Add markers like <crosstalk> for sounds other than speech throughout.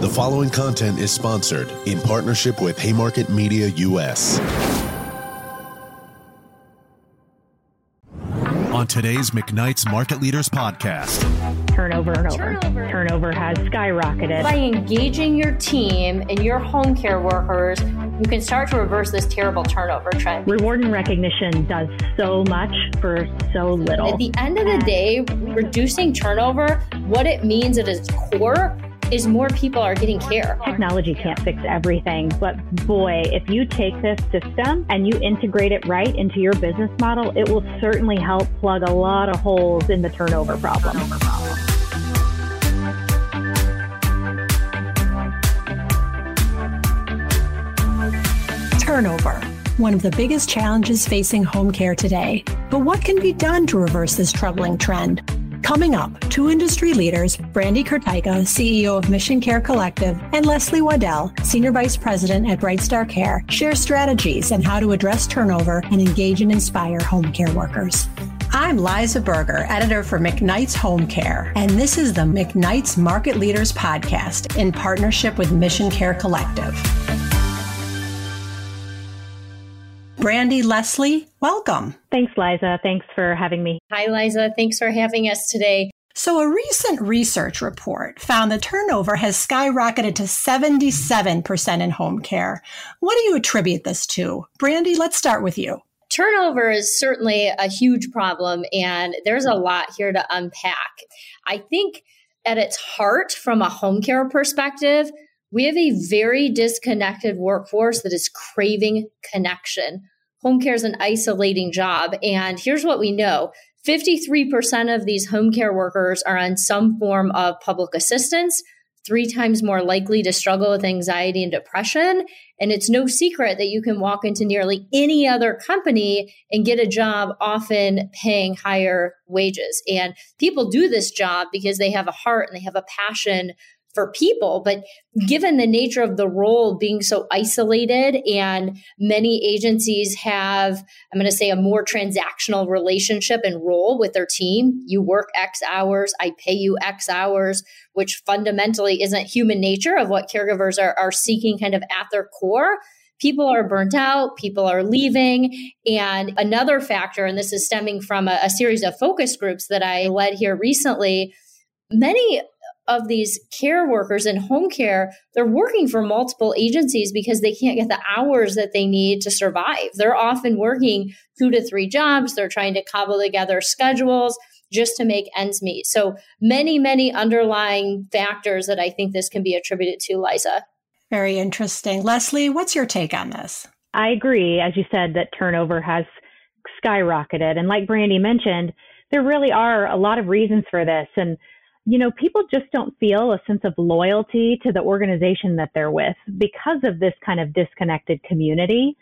The following content is sponsored in partnership with Haymarket Media US. On today's McKnight's Market Leaders podcast, turnover and over. Turnover. turnover has skyrocketed. By engaging your team and your home care workers, you can start to reverse this terrible turnover trend. Reward and recognition does so much for so little. At the end of the day, reducing turnover, what it means at its core is more people are getting care. Technology can't fix everything, but boy, if you take this system and you integrate it right into your business model, it will certainly help plug a lot of holes in the turnover problem. Turnover, one of the biggest challenges facing home care today. But what can be done to reverse this troubling trend? Coming up, two industry leaders, Brandi Kurtyka, CEO of MissionCare Collective, and Leslie Waddell, Senior Vice President at BrightStar Care, share strategies on how to address turnover and engage and inspire home care workers. I'm Liza Berger, editor for McKnight's Home Care, and this is the McKnight's Market Leaders Podcast in partnership with MissionCare Collective. Brandi Leslie, welcome. Thanks, Liza. Thanks for having me. Hi, Liza. Thanks for having us today. So, a recent research report found the turnover has skyrocketed to 77% in home care. What do you attribute this to? Brandi, let's start with you. Turnover is certainly a huge problem, and there's a lot here to unpack. I think at its heart, from a home care perspective, we have a very disconnected workforce that is craving connection. Home care is an isolating job. And here's what we know 53% of these home care workers are on some form of public assistance three times more likely to struggle with anxiety and depression. And it's no secret that you can walk into nearly any other company and get a job, often paying higher wages. And people do this job because they have a heart and they have a passion for people. But given the nature of the role being so isolated, and many agencies have, I'm going to say, a more transactional relationship and role with their team. You work X hours, I pay you X hours, which fundamentally isn't human nature of what caregivers are, are seeking kind of at their core people are burnt out, people are leaving. And another factor, and this is stemming from a, a, series of focus groups that I led here recently, many of these care workers in home care, they're working for multiple agencies because they can't get the hours that they need to survive. They're often working two to three jobs. They're trying to cobble together schedules just to make ends meet. So many, many underlying factors that I think this can be attributed to, Liza. Very interesting. Leslie, what's your take on this? I agree, as you said, that turnover has skyrocketed. And like Brandi mentioned, there really are a lot of reasons for this. And you know, people just don't feel a sense of loyalty to the organization that they're with because of this kind of disconnected community.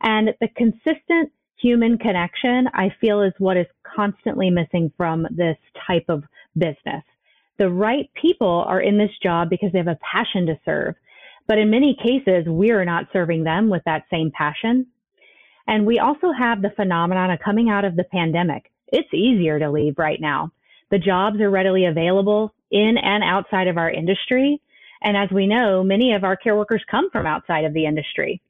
And the consistent human connection, I feel, is what is constantly missing from this type of business. The right people are in this job because they have a passion to serve. But in many cases, we are not serving them with that same passion. And we also have the phenomenon of coming out of the pandemic. It's easier to leave right now the jobs are readily available in and outside of our industry. And as we know, many of our care workers come from outside of the industry.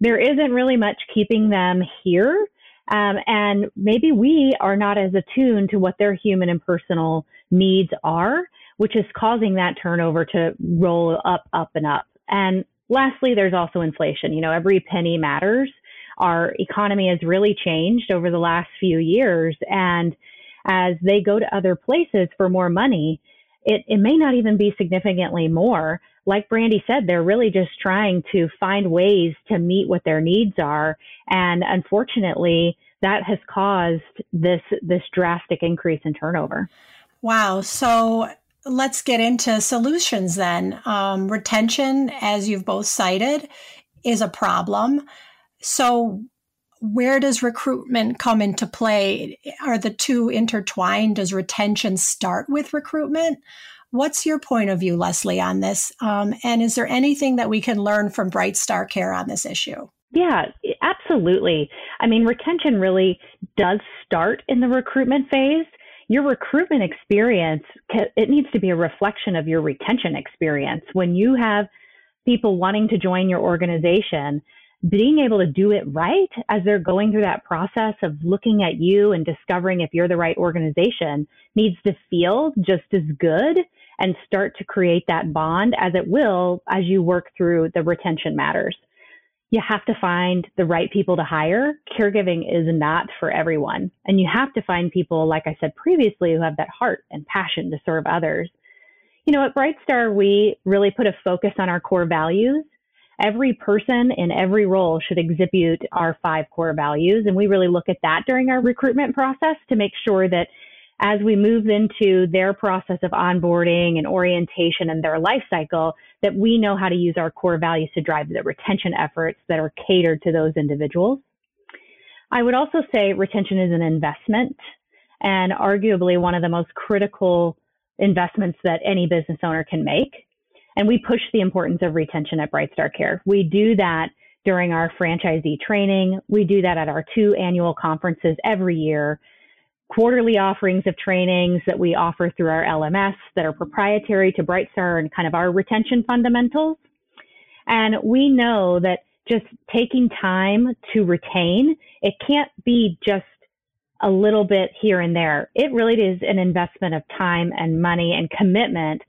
There isn't really much keeping them here. Um, and maybe we are not as attuned to what their human and personal needs are, which is causing that turnover to roll up, up, and up. And lastly, there's also inflation. You know, every penny matters. Our economy has really changed over the last few years. And as they go to other places for more money, it, it may not even be significantly more. Like Brandi said, they're really just trying to find ways to meet what their needs are. And unfortunately, that has caused this, this drastic increase in turnover. Wow. So let's get into solutions then. Um, retention, as you've both cited, is a problem. So, where does recruitment come into play? Are the two intertwined? Does retention start with recruitment? What's your point of view, Leslie, on this? Um, and is there anything that we can learn from BrightStar Care on this issue? Yeah, absolutely. I mean, retention really does start in the recruitment phase. your recruitment experience, it needs to be a reflection of your retention experience. When you have people wanting to join your organization, being able to do it right as they're going through that process of looking at you and discovering if you're the right organization needs to feel just as good and start to create that bond as it will as you work through the retention matters. You have to find the right people to hire. Caregiving is not for everyone. And you have to find people, like I said previously, who have that heart and passion to serve others. You know, at BrightStar, we really put a focus on our core values. Every person in every role should exhibit our five core values. And we really look at that during our recruitment process to make sure that as we move into their process of onboarding and orientation and their life cycle, that we know how to use our core values to drive the retention efforts that are catered to those individuals. I would also say retention is an investment and arguably one of the most critical investments that any business owner can make. And we push the importance of retention at BrightStar Care. We do that during our franchisee training. We do that at our two annual conferences every year quarterly offerings of trainings that we offer through our LMS that are proprietary to BrightStar and kind of our retention fundamentals. And we know that just taking time to retain, it can't be just a little bit here and there. It really is an investment of time and money and commitment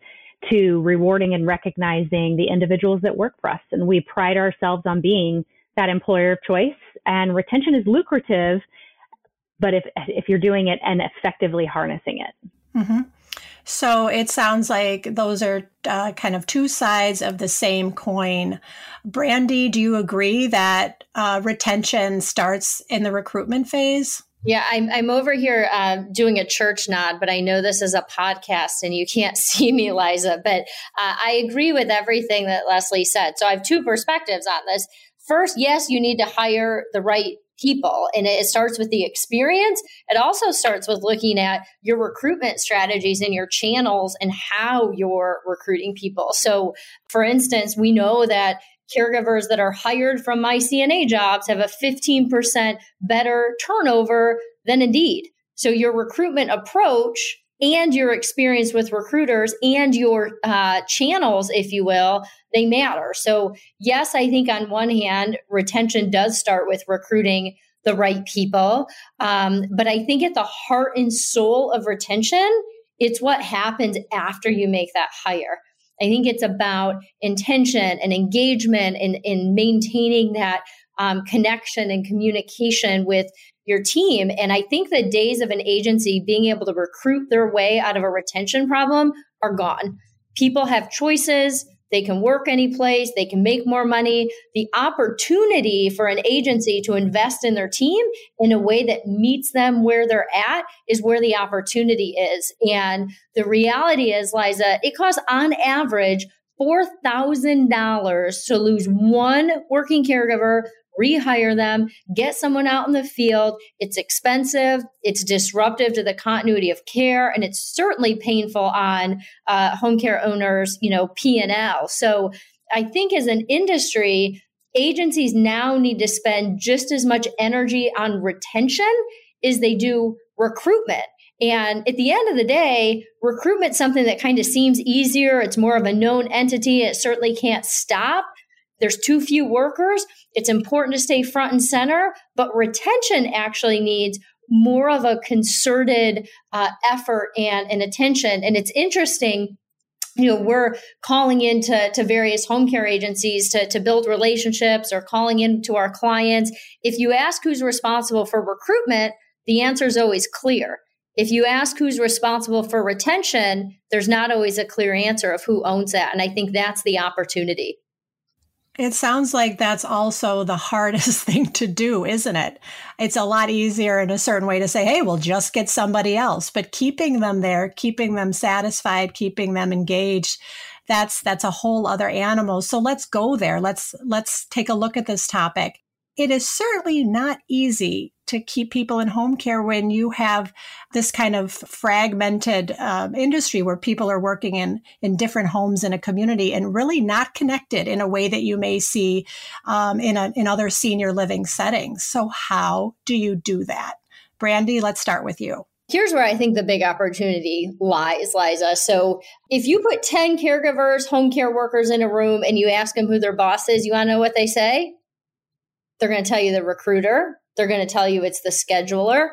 to rewarding and recognizing the individuals that work for us. And we pride ourselves on being that employer of choice. And retention is lucrative but if if you're doing it and effectively harnessing it. Mm-hmm. So it sounds like those are uh, kind of two sides of the same coin. Brandi, do you agree that uh, retention starts in the recruitment phase? Yeah, I'm, I'm over here uh, doing a church nod, but I know this is a podcast and you can't <laughs> see me, Liza. But uh, I agree with everything that Leslie said. So I have two perspectives on this. First, yes, you need to hire the right people. And it starts with the experience. It also starts with looking at your recruitment strategies and your channels and how you're recruiting people. So, for instance, we know that caregivers that are hired from myCNAjobs have a 15% better turnover than Indeed. So, your recruitment approach and your experience with recruiters and your uh, channels, if you will, they matter. So, yes, I think on one hand, retention does start with recruiting the right people. Um, but I think at the heart and soul of retention, it's what happens after you make that hire. I think it's about intention and engagement and, in maintaining that um, connection and communication with your team. And I think the days of an agency being able to recruit their way out of a retention problem are gone. People have choices. They can work any place. They can make more money. The opportunity for an agency to invest in their team in a way that meets them where they're at is where the opportunity is. And the reality is, Liza, it costs on average $4,000 to lose one working caregiver rehire them, get someone out in the field. It's expensive, it's disruptive to the continuity of care, and it's certainly painful on uh, home care owners, you know, P&L. So I think as an industry, agencies now need to spend just as much energy on retention as they do recruitment. And at the end of the day, recruitment's something that kind of seems easier. It's more of a known entity. It certainly can't stop there's too few workers. It's important to stay front and center, but retention actually needs more of a concerted uh, effort and, and attention. And it's interesting you know we're calling into to various home care agencies to, to build relationships or calling into our clients if you ask who's responsible for recruitment the answer is always clear if you ask who's responsible for retention there's not always a clear answer of who owns that and i think that's the opportunity it sounds like that's also the hardest <laughs> thing to do, isn't it? It's a lot easier in a certain way to say, hey, we'll just get somebody else. But keeping them there, keeping them satisfied, keeping them engaged, that's that's a whole other animal. So let's go there. Let's let's take a look at this topic it is certainly not easy to keep people in home care when you have this kind of fragmented uh, industry where people are working in in different homes in a community and really not connected in a way that you may see um, in a, in other senior living settings. So how do you do that, Brandi? Let's start with you. Here's where I think the big opportunity lies, Liza. So, if you put 10 caregivers, home care workers in a room and you ask them who their boss is, you want to know what they say? They're going to tell you the recruiter, they're going to tell you it's the scheduler.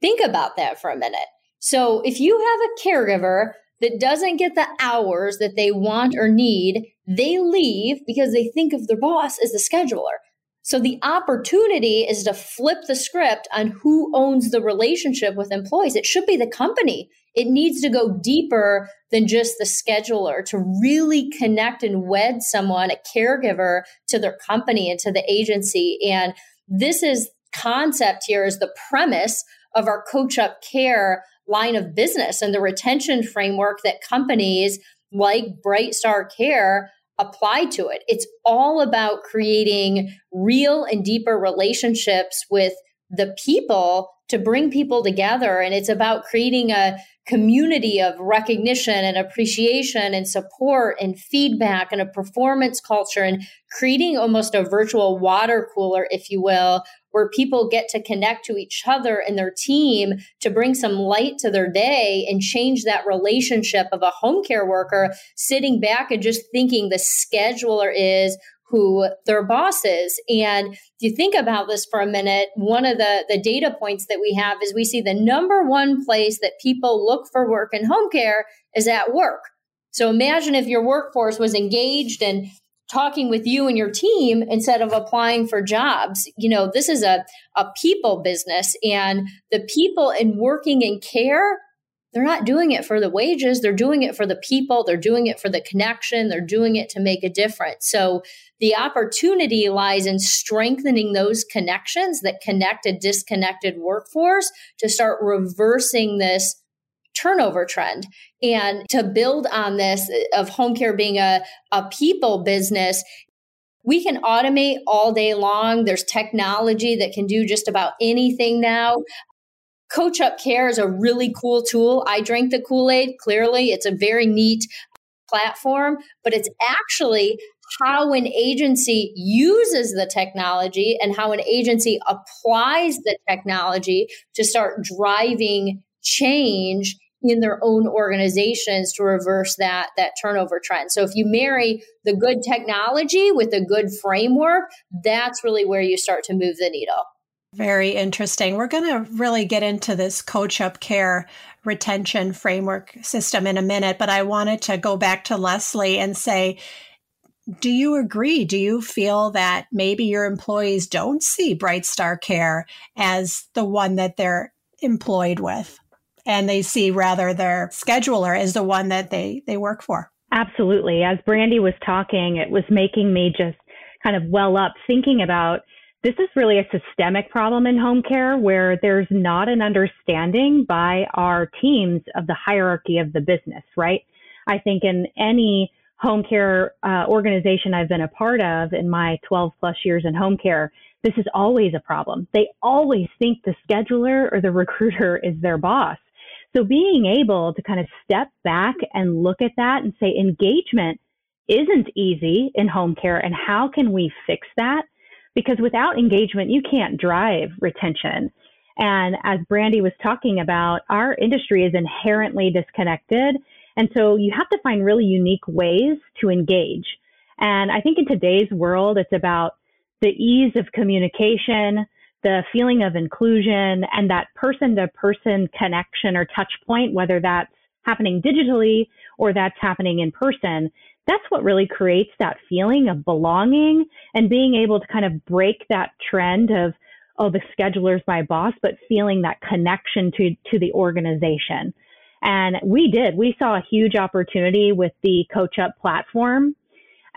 Think about that for a minute. So, if you have a caregiver that doesn't get the hours that they want or need, they leave because they think of their boss as the scheduler. So the opportunity is to flip the script on who owns the relationship with employees. It should be the company. It needs to go deeper than just the scheduler to really connect and wed someone, a caregiver to their company and to the agency. And this is concept here is the premise of our coach up care line of business and the retention framework that companies like BrightStar Care apply to it. It's all about creating real and deeper relationships with the people to bring people together. And it's about creating a community of recognition and appreciation and support and feedback and a performance culture and creating almost a virtual water cooler, if you will, where people get to connect to each other and their team to bring some light to their day and change that relationship of a home care worker sitting back and just thinking the scheduler is who their boss is. And if you think about this for a minute, one of the, the data points that we have is we see the number one place that people look for work in home care is at work. So imagine if your workforce was engaged and talking with you and your team instead of applying for jobs. You know, this is a, a people business and the people in working in care they're not doing it for the wages. They're doing it for the people. They're doing it for the connection. They're doing it to make a difference. So the opportunity lies in strengthening those connections that connect a disconnected workforce to start reversing this turnover trend and to build on this uh, of home care being a, a people business we can automate all day long. There's technology that can do just about anything now. Coach Up Care is a really cool tool. I drank the Kool Aid, clearly. It's a very neat platform, but it's actually how an agency uses the technology and how an agency applies the technology to start driving change in their own organizations to reverse that that turnover trend. So if you marry the good technology with a good framework, that's really where you start to move the needle. Very interesting. We're going to really get into this coach up care retention framework system in a minute, but I wanted to go back to Leslie and say, do you agree? Do you feel that maybe your employees don't see BrightStar Care as the one that they're employed with? And they see rather their scheduler as the one that they, they work for? Absolutely. As Brandi was talking, it was making me just kind of well up thinking about this is really a systemic problem in home care where there's not an understanding by our teams of the hierarchy of the business, right? I think in any home care uh, organization I've been a part of in my 12 plus years in home care, this is always a problem. They always think the scheduler or the <laughs> recruiter is their boss. So being able to kind of step back and look at that and say engagement isn't easy in home care and how can we fix that? because without engagement, you can't drive retention. And as Brandi was talking about, our industry is inherently disconnected. And so you have to find really unique ways to engage. And I think in today's world, it's about the ease of communication, the feeling of inclusion, and that person to person connection or touch point, whether that's happening digitally or that's happening in person that's what really creates that feeling of belonging and being able to kind of break that trend of oh the scheduler's my boss but feeling that connection to to the organization. And we did. We saw a huge opportunity with the coach up platform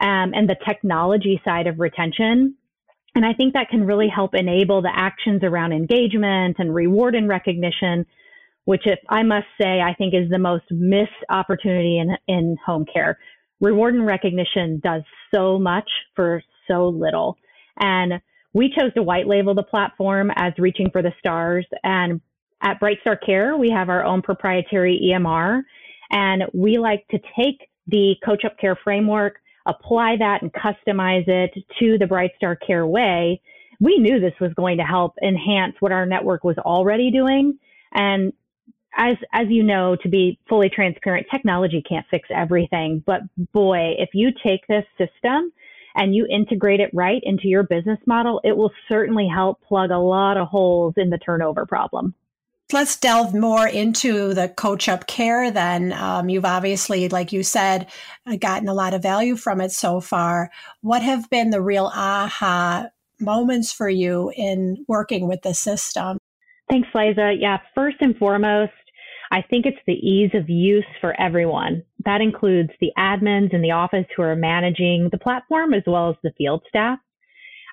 um, and the technology side of retention and i think that can really help enable the actions around engagement and reward and recognition which if i must say i think is the most missed opportunity in in home care reward and recognition does so much for so little. And we chose to white label the platform as reaching for the stars. And at BrightStar Care, we have our own proprietary EMR. And we like to take the Coach Up Care framework, apply that and customize it to the BrightStar Care way. We knew this was going to help enhance what our network was already doing. And as as you know, to be fully transparent, technology can't fix everything. But boy, if you take this system and you integrate it right into your business model, it will certainly help plug a lot of holes in the turnover problem. Let's delve more into the coach up care then. Um, you've obviously, like you said, uh, gotten a lot of value from it so far. What have been the real aha moments for you in working with the system? Thanks, Liza. Yeah, first and foremost, I think it's the ease of use for everyone. That includes the admins in the office who are managing the platform as well as the field staff.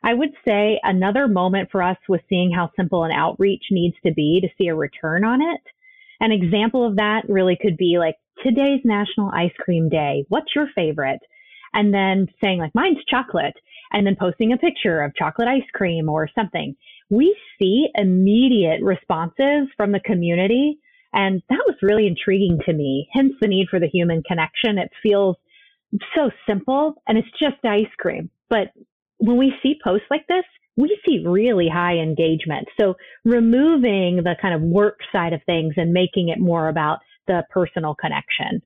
I would say another moment for us was seeing how simple an outreach needs to be to see a return on it. An example of that really could be like today's National Ice Cream Day. What's your favorite? And then saying like mine's chocolate and then posting a picture of chocolate ice cream or something. We see immediate responses from the community and that was really intriguing to me, hence the need for the human connection. It feels so simple and it's just ice cream. But when we see posts like this, we see really high engagement. So removing the kind of work side of things and making it more about the personal connection.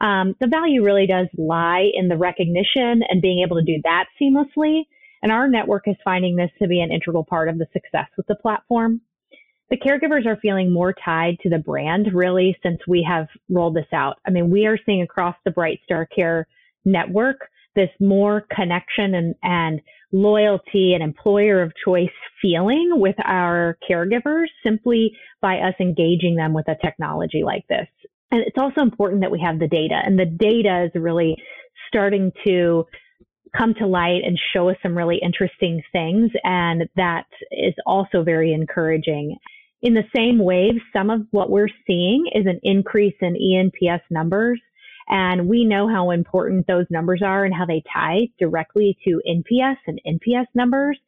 Um, the value really does lie in the recognition and being able to do that seamlessly. And our network is finding this to be an integral part of the success with the platform the caregivers are feeling more tied to the brand really since we have rolled this out. I mean, we are seeing across the BrightStar Care network this more connection and, and loyalty and employer of choice feeling with our caregivers simply by us engaging them with a technology like this. And it's also important that we have the data and the data is really starting to come to light and show us some really interesting things. And that is also very encouraging. In the same wave, some of what we're seeing is an increase in ENPS numbers. And we know how important those numbers are and how they tie directly to NPS and NPS numbers.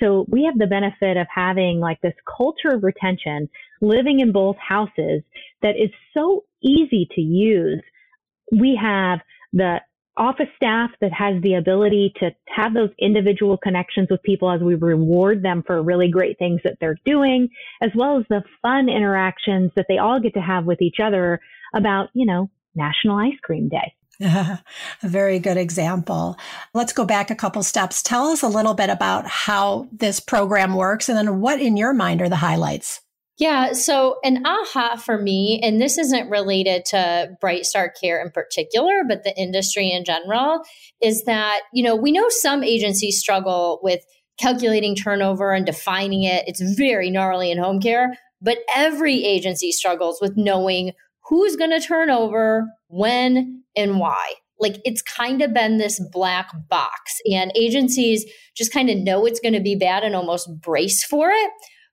So we have the benefit of having like this culture of retention living in both houses that is so easy to use. We have the office staff that has the ability to have those individual connections with people as we reward them for really great things that they're doing, as well as the fun interactions that they all get to have with each other about, you know, National Ice Cream Day. <laughs> a very good example. Let's go back a couple steps. Tell us a little bit about how this program works and then what in your mind are the highlights? Yeah. So, an aha for me, and this isn't related to BrightStar Care in particular, but the industry in general, is that, you know, we know some agencies struggle with calculating turnover and defining it. It's very gnarly in home care, but every agency struggles with knowing who's going to turn over, when, and why. Like it's kind of been this black box, and agencies just kind of know it's going to be bad and almost brace for it.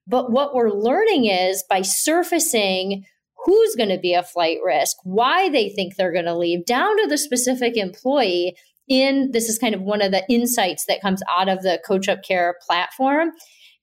But what we're learning is by surfacing who's going to be a flight risk, why they think they're going to leave, down to the specific employee. In this is kind of one of the insights that comes out of the Coach Up Care platform.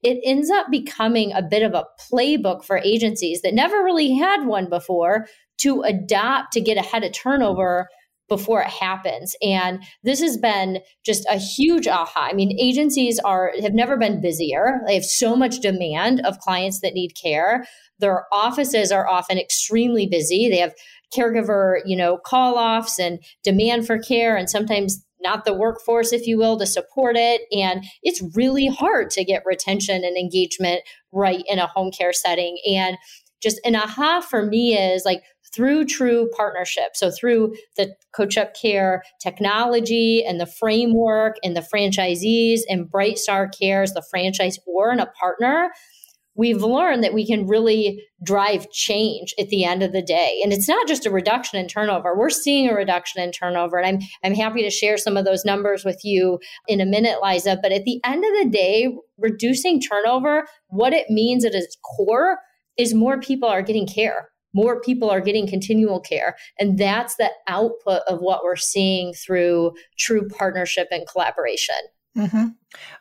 It ends up becoming a bit of a playbook for agencies that never really had one before to adopt to get ahead of turnover before it happens. And this has been just a huge aha. I mean, agencies are have never been busier. They have so much demand of clients that need care. Their offices are often extremely busy. They have caregiver, you know, call offs and demand for care and sometimes not the workforce, if you will, to support it. And it's really hard to get retention and engagement right in a home care setting. And just an aha for me is like through true partnership. So through the Coach Up Care technology and the framework and the franchisees and BrightStar Cares, the franchise or and a partner, we've mm-hmm. learned that we can really drive change at the end of the day. And it's not just a reduction in turnover. We're seeing a reduction in turnover. And I'm I'm happy to share some of those numbers with you in a minute, Liza. But at the end of the day, reducing turnover, what it means at its core is more people are getting care more people are getting continual care. And that's the output of what we're seeing through true partnership and collaboration. Mm-hmm.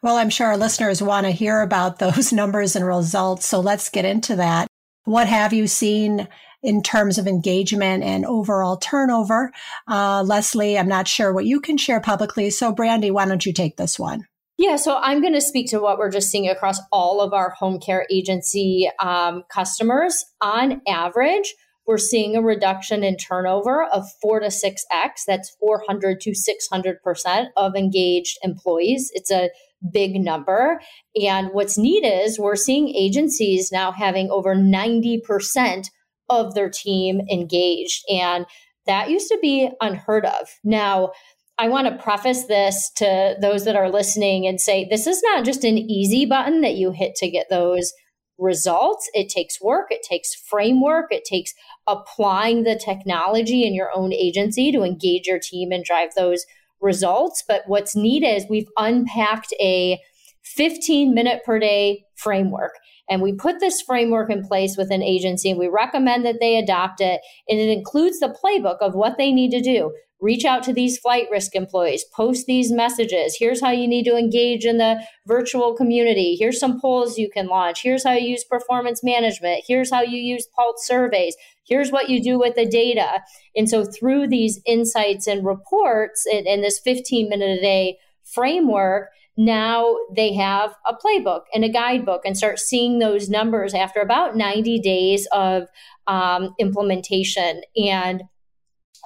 Well, I'm sure our listeners want to hear about <laughs> those numbers and results. So let's get into that. What have you seen in terms of engagement and overall turnover? Uh, Leslie, I'm not sure what you can share publicly. So, Brandi, why don't you take this one? Yeah, so I'm going to speak to what we're just seeing across all of our home care agency um, customers. On average, we're seeing a reduction in turnover of four to six X. That's 400 to 600% of engaged employees. It's a big number. And what's neat is we're seeing agencies now having over 90% of their team engaged. And that used to be unheard of. Now, I want to preface this to those that are listening and say this is not just an easy button that you hit to get those results. It takes work, it takes framework, it takes applying the technology in your own agency to engage your team and drive those results. But what's neat is we've unpacked a 15 minute per day framework. And we put this framework in place with an agency and we recommend that they adopt it. And it includes the playbook of what they need to do. Reach out to these flight risk employees, post these messages. Here's how you need to engage in the virtual community. Here's some polls you can launch. Here's how you use performance management. Here's how you use pulse surveys. Here's what you do with the data. And so, through these insights and reports and, and this 15 minute a day framework, now they have a playbook and a guidebook and start seeing those numbers after about 90 days of um, implementation. And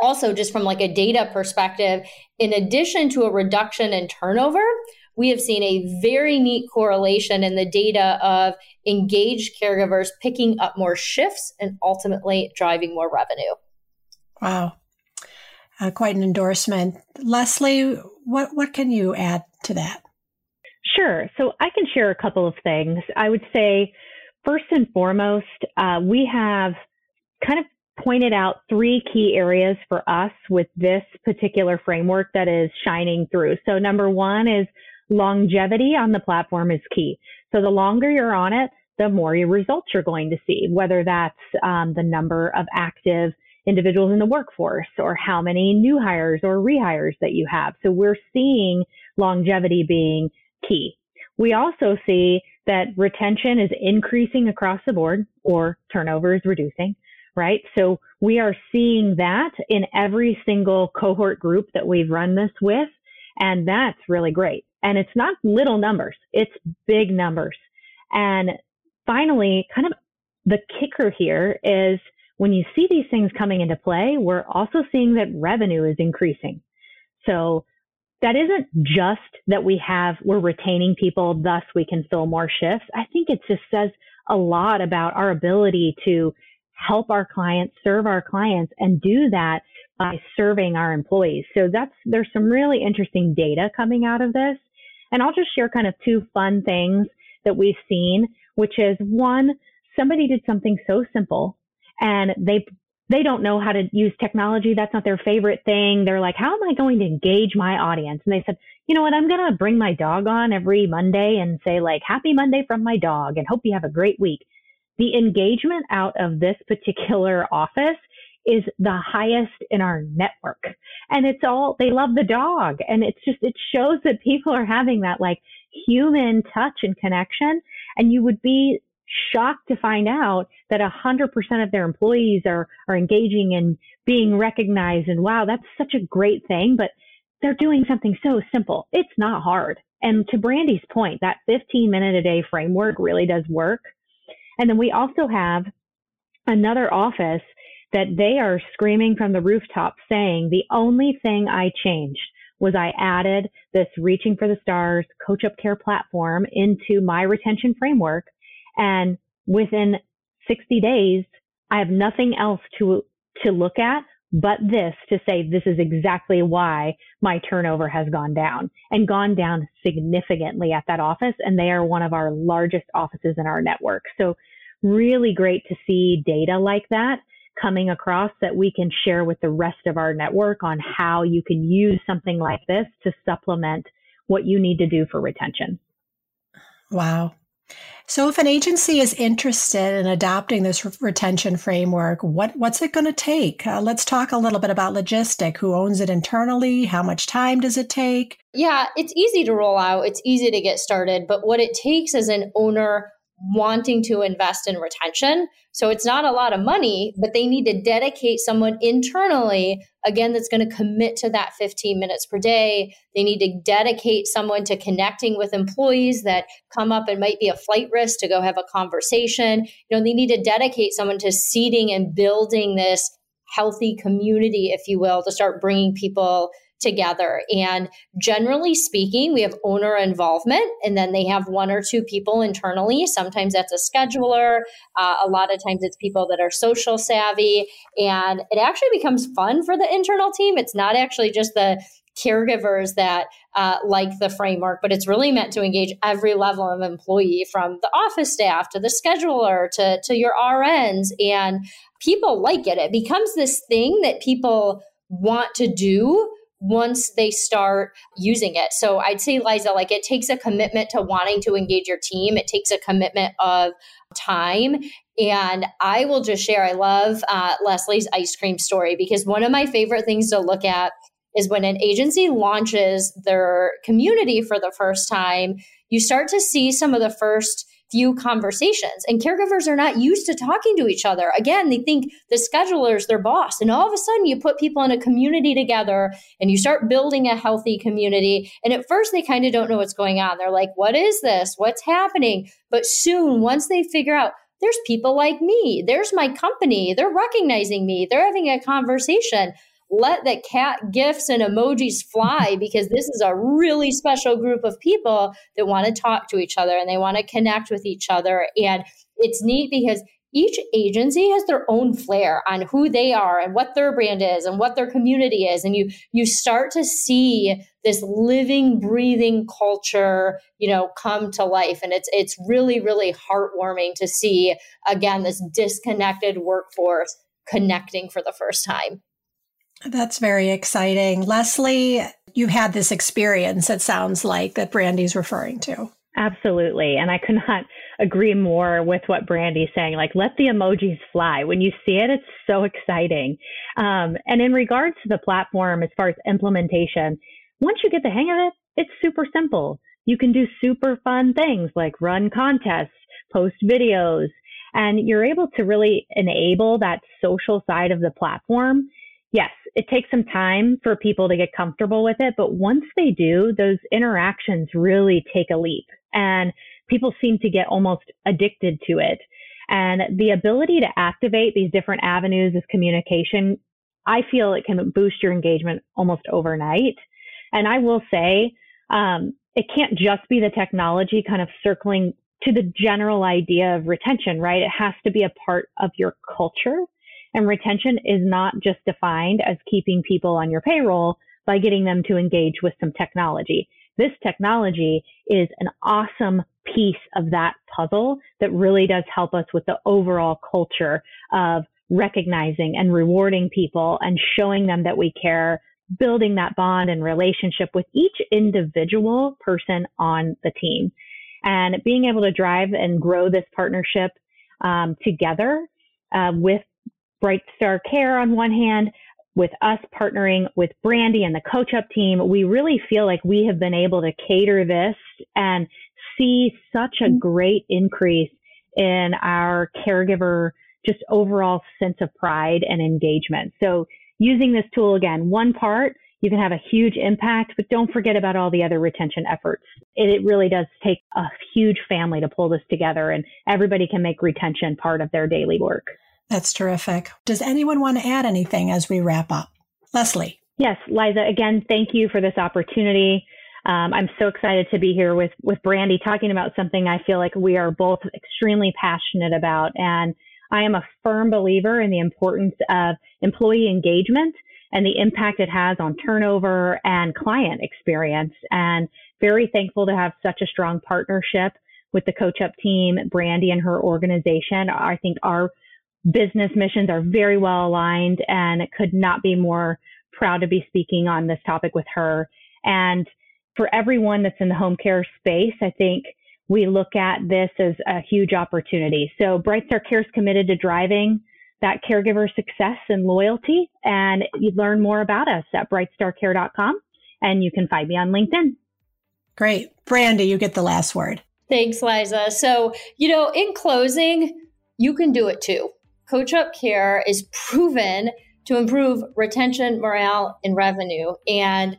also, just from like a data perspective, in addition to a reduction in turnover, we have seen a very neat correlation in the data of engaged caregivers picking up more shifts and ultimately driving more revenue. Wow. Uh, quite an endorsement. Leslie, what, what can you add to that? Sure. So I can share a couple of things. I would say, first and foremost, uh, we have kind of pointed out three key areas for us with this particular framework that is shining through. So number one is longevity on the platform is key. So the longer you're on it, the more your results you're going to see, whether that's um, the number of active individuals in the workforce or how many new hires or rehires that you have. So we're seeing longevity being key. We also see that retention is increasing across the board or turnover is reducing, right? So we are seeing that in every single cohort group that we've run this with. And that's really great. And it's not little numbers, it's big numbers. And finally, kind of the kicker here is when you see these things coming into play, we're also seeing that revenue is increasing. So that isn't just that we have, we're retaining people, thus we can fill more shifts. I think it just says a lot about our ability to help our clients, serve our clients, and do that by serving our employees. So that's, there's some really interesting data coming out of this. And I'll just share kind of two fun things that we've seen, which is one, somebody did something so simple and they they don't know how to use technology. That's not their favorite thing. They're like, how am I going to engage my audience? And they said, you know what? I'm going to bring my dog on every Monday and say like, happy Monday from my dog and hope you have a great week. The engagement out of this particular office is the highest in our network. And it's all, they love the dog. And it's just, it shows that people are having that like human touch and connection. And you would be shocked to find out that 100% of their employees are, are engaging and being recognized. And wow, that's such a great thing, but they're doing something so simple. It's not hard. And to Brandi's point, that 15 minute a day framework really does work. And then we also have another office that they are screaming from the rooftop saying the only thing I changed was I added this reaching for the stars coach up care platform into my retention framework and within 60 days, I have nothing else to, to look at but this to say this is exactly why my turnover has gone down and gone down significantly at that office. And they are one of our largest offices in our network. So really great to see data like that coming across that we can share with the rest of our network on how you can use something like this to supplement what you need to do for retention. Wow. So, if an agency is interested in adopting this re- retention framework, what, what's it going to take? Uh, let's talk a little bit about logistic. Who owns it internally? How much time does it take? Yeah, it's easy to roll out, it's easy to get started, but what it takes is an owner wanting to invest in retention. So it's not a lot of money, but they need to dedicate someone internally, again, that's going to commit to that 15 minutes per day. They need to dedicate someone to connecting with employees that come up and might be a flight risk to go have a conversation. You know, they need to dedicate someone to seeding and building this healthy community, if you will, to start bringing people together. And generally speaking, we have owner involvement, and then they have one or two people internally. Sometimes that's a scheduler. Uh, a lot of times it's people that are social savvy. And it actually becomes fun for the internal team. It's not actually just the caregivers that uh, like the framework, but it's really meant to engage every level of employee from the office staff to the scheduler to, to your RNs. And people like it. It becomes this thing that people want to do once they start using it. So I'd say, Liza, like it takes a commitment to wanting to engage your team, it takes a commitment of time. And I will just share, I love uh, Leslie's ice cream story because one of my favorite things to look at is when an agency launches their community for the first time, you start to see some of the first few conversations. And caregivers are not used to talking to each other. Again, they think the scheduler is their boss. And all of a sudden, you put people in a community together and you start building a healthy community. And at first, they kind of don't know what's going on. They're like, what is this? What's happening? But soon, once they figure out, there's people like me, there's my company, they're recognizing me, they're having a conversation let the cat gifts and emojis fly because this is a really special group of people that want to talk to each other and they want to connect with each other. And it's neat because each agency has their own flair on who they are and what their brand is and what their community is. And you you start to see this living breathing culture you know come to life. And it's it's really really heartwarming to see again this disconnected workforce connecting for the first time that's very exciting. Leslie, you've had this experience, it sounds like, that Brandi's referring to. Absolutely. And I could not agree more with what Brandi's saying. Like, let the emojis fly. When you see it, it's so exciting. Um, and in regards to the platform, as far as implementation, once you get the hang of it, it's super simple. You can do super fun things like run contests, post videos, and you're able to really enable that social side of the platform yes, it takes some time for people to get comfortable with it, but once they do, those interactions really take a leap and people seem to get almost addicted to it. And the ability to activate these different avenues of communication, I feel it can boost your engagement almost overnight. And I will say, um, it can't just be the technology kind of circling to the general idea of retention, right? It has to be a part of your culture and retention is not just defined as keeping people on your payroll by getting them to engage with some technology. This technology is an awesome piece of that puzzle that really does help us with the overall culture of recognizing and rewarding people and showing them that we care, building that bond and relationship with each individual person on the team. And being able to drive and grow this partnership um, together uh, with Bright Star Care on one hand, with us partnering with Brandi and the Coach Up team, we really feel like we have been able to cater this and see such a mm-hmm. great increase in our caregiver just overall sense of pride and engagement. So using this tool again, one part, you can have a huge impact, but don't forget about all the other retention efforts. It, it really does take a huge family to pull this together and everybody can make retention part of their daily work. That's terrific. Does anyone want to add anything as we wrap up? Leslie. Yes, Liza, again, thank you for this opportunity. Um, I'm so excited to be here with, with Brandi talking about something I feel like we are both extremely passionate about. And I am a firm believer in the importance of employee engagement and the impact it has on turnover and client experience. And very thankful to have such a strong partnership with the Coach Up team, Brandi and her organization. I think our business missions are very well aligned and could not be more proud to be speaking on this topic with her. And for everyone that's in the home care space, I think we look at this as a huge opportunity. So BrightStar Care is committed to driving that caregiver success and loyalty. And you learn more about us at brightstarcare.com and you can find me on LinkedIn. Great. Brandi, you get the last word. Thanks, Liza. So, you know, in closing, you can do it too. Coach Up Care is proven to improve retention, morale, and revenue. And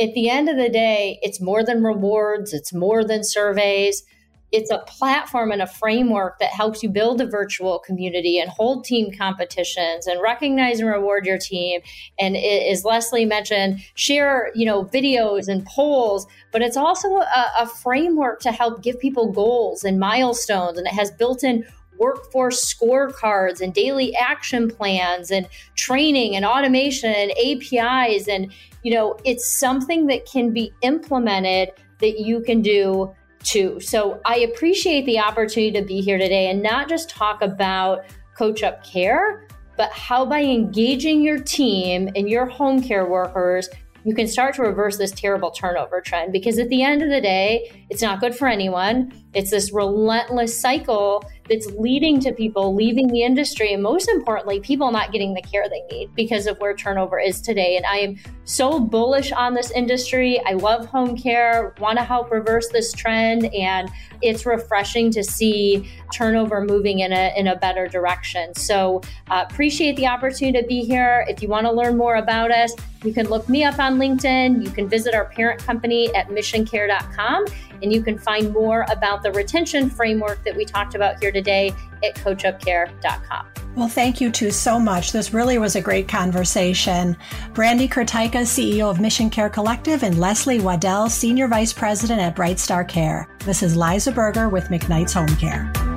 at the end of the day, it's more than rewards, it's more than surveys. It's a platform and a framework that helps you build a virtual community and hold team competitions and recognize and reward your team. And as Leslie mentioned, share, you know, videos and polls, but it's also a, a framework to help give people goals and milestones. And it has built in workforce scorecards and daily action plans and training and automation and APIs. And, you know, it's something that can be implemented that you can do too. So I appreciate the opportunity to be here today and not just talk about Coach Up Care, but how by engaging your team and your home care workers, you can start to reverse this terrible turnover trend. Because at the end of the day, it's not good for anyone. It's this relentless cycle that's leading to people leaving the industry and most importantly people not getting the care they need because of where turnover is today. And i am so bullish on this industry. I love home care want to help reverse this trend and it's refreshing to see turnover moving in a, in a better direction. So uh, appreciate the opportunity to be here. If you want to learn more about us you can look me up on linkedin. You can visit our parent company at missioncare.com and you can find more about the retention framework that we talked about here today at coachupcare.com. Well, thank you two so much. This really was a great conversation. Brandi Kurtyka, CEO of MissionCare Collective, and Leslie Waddell, Senior Vice President at BrightStar Care. This is Liza Berger with McKnight's Home Care.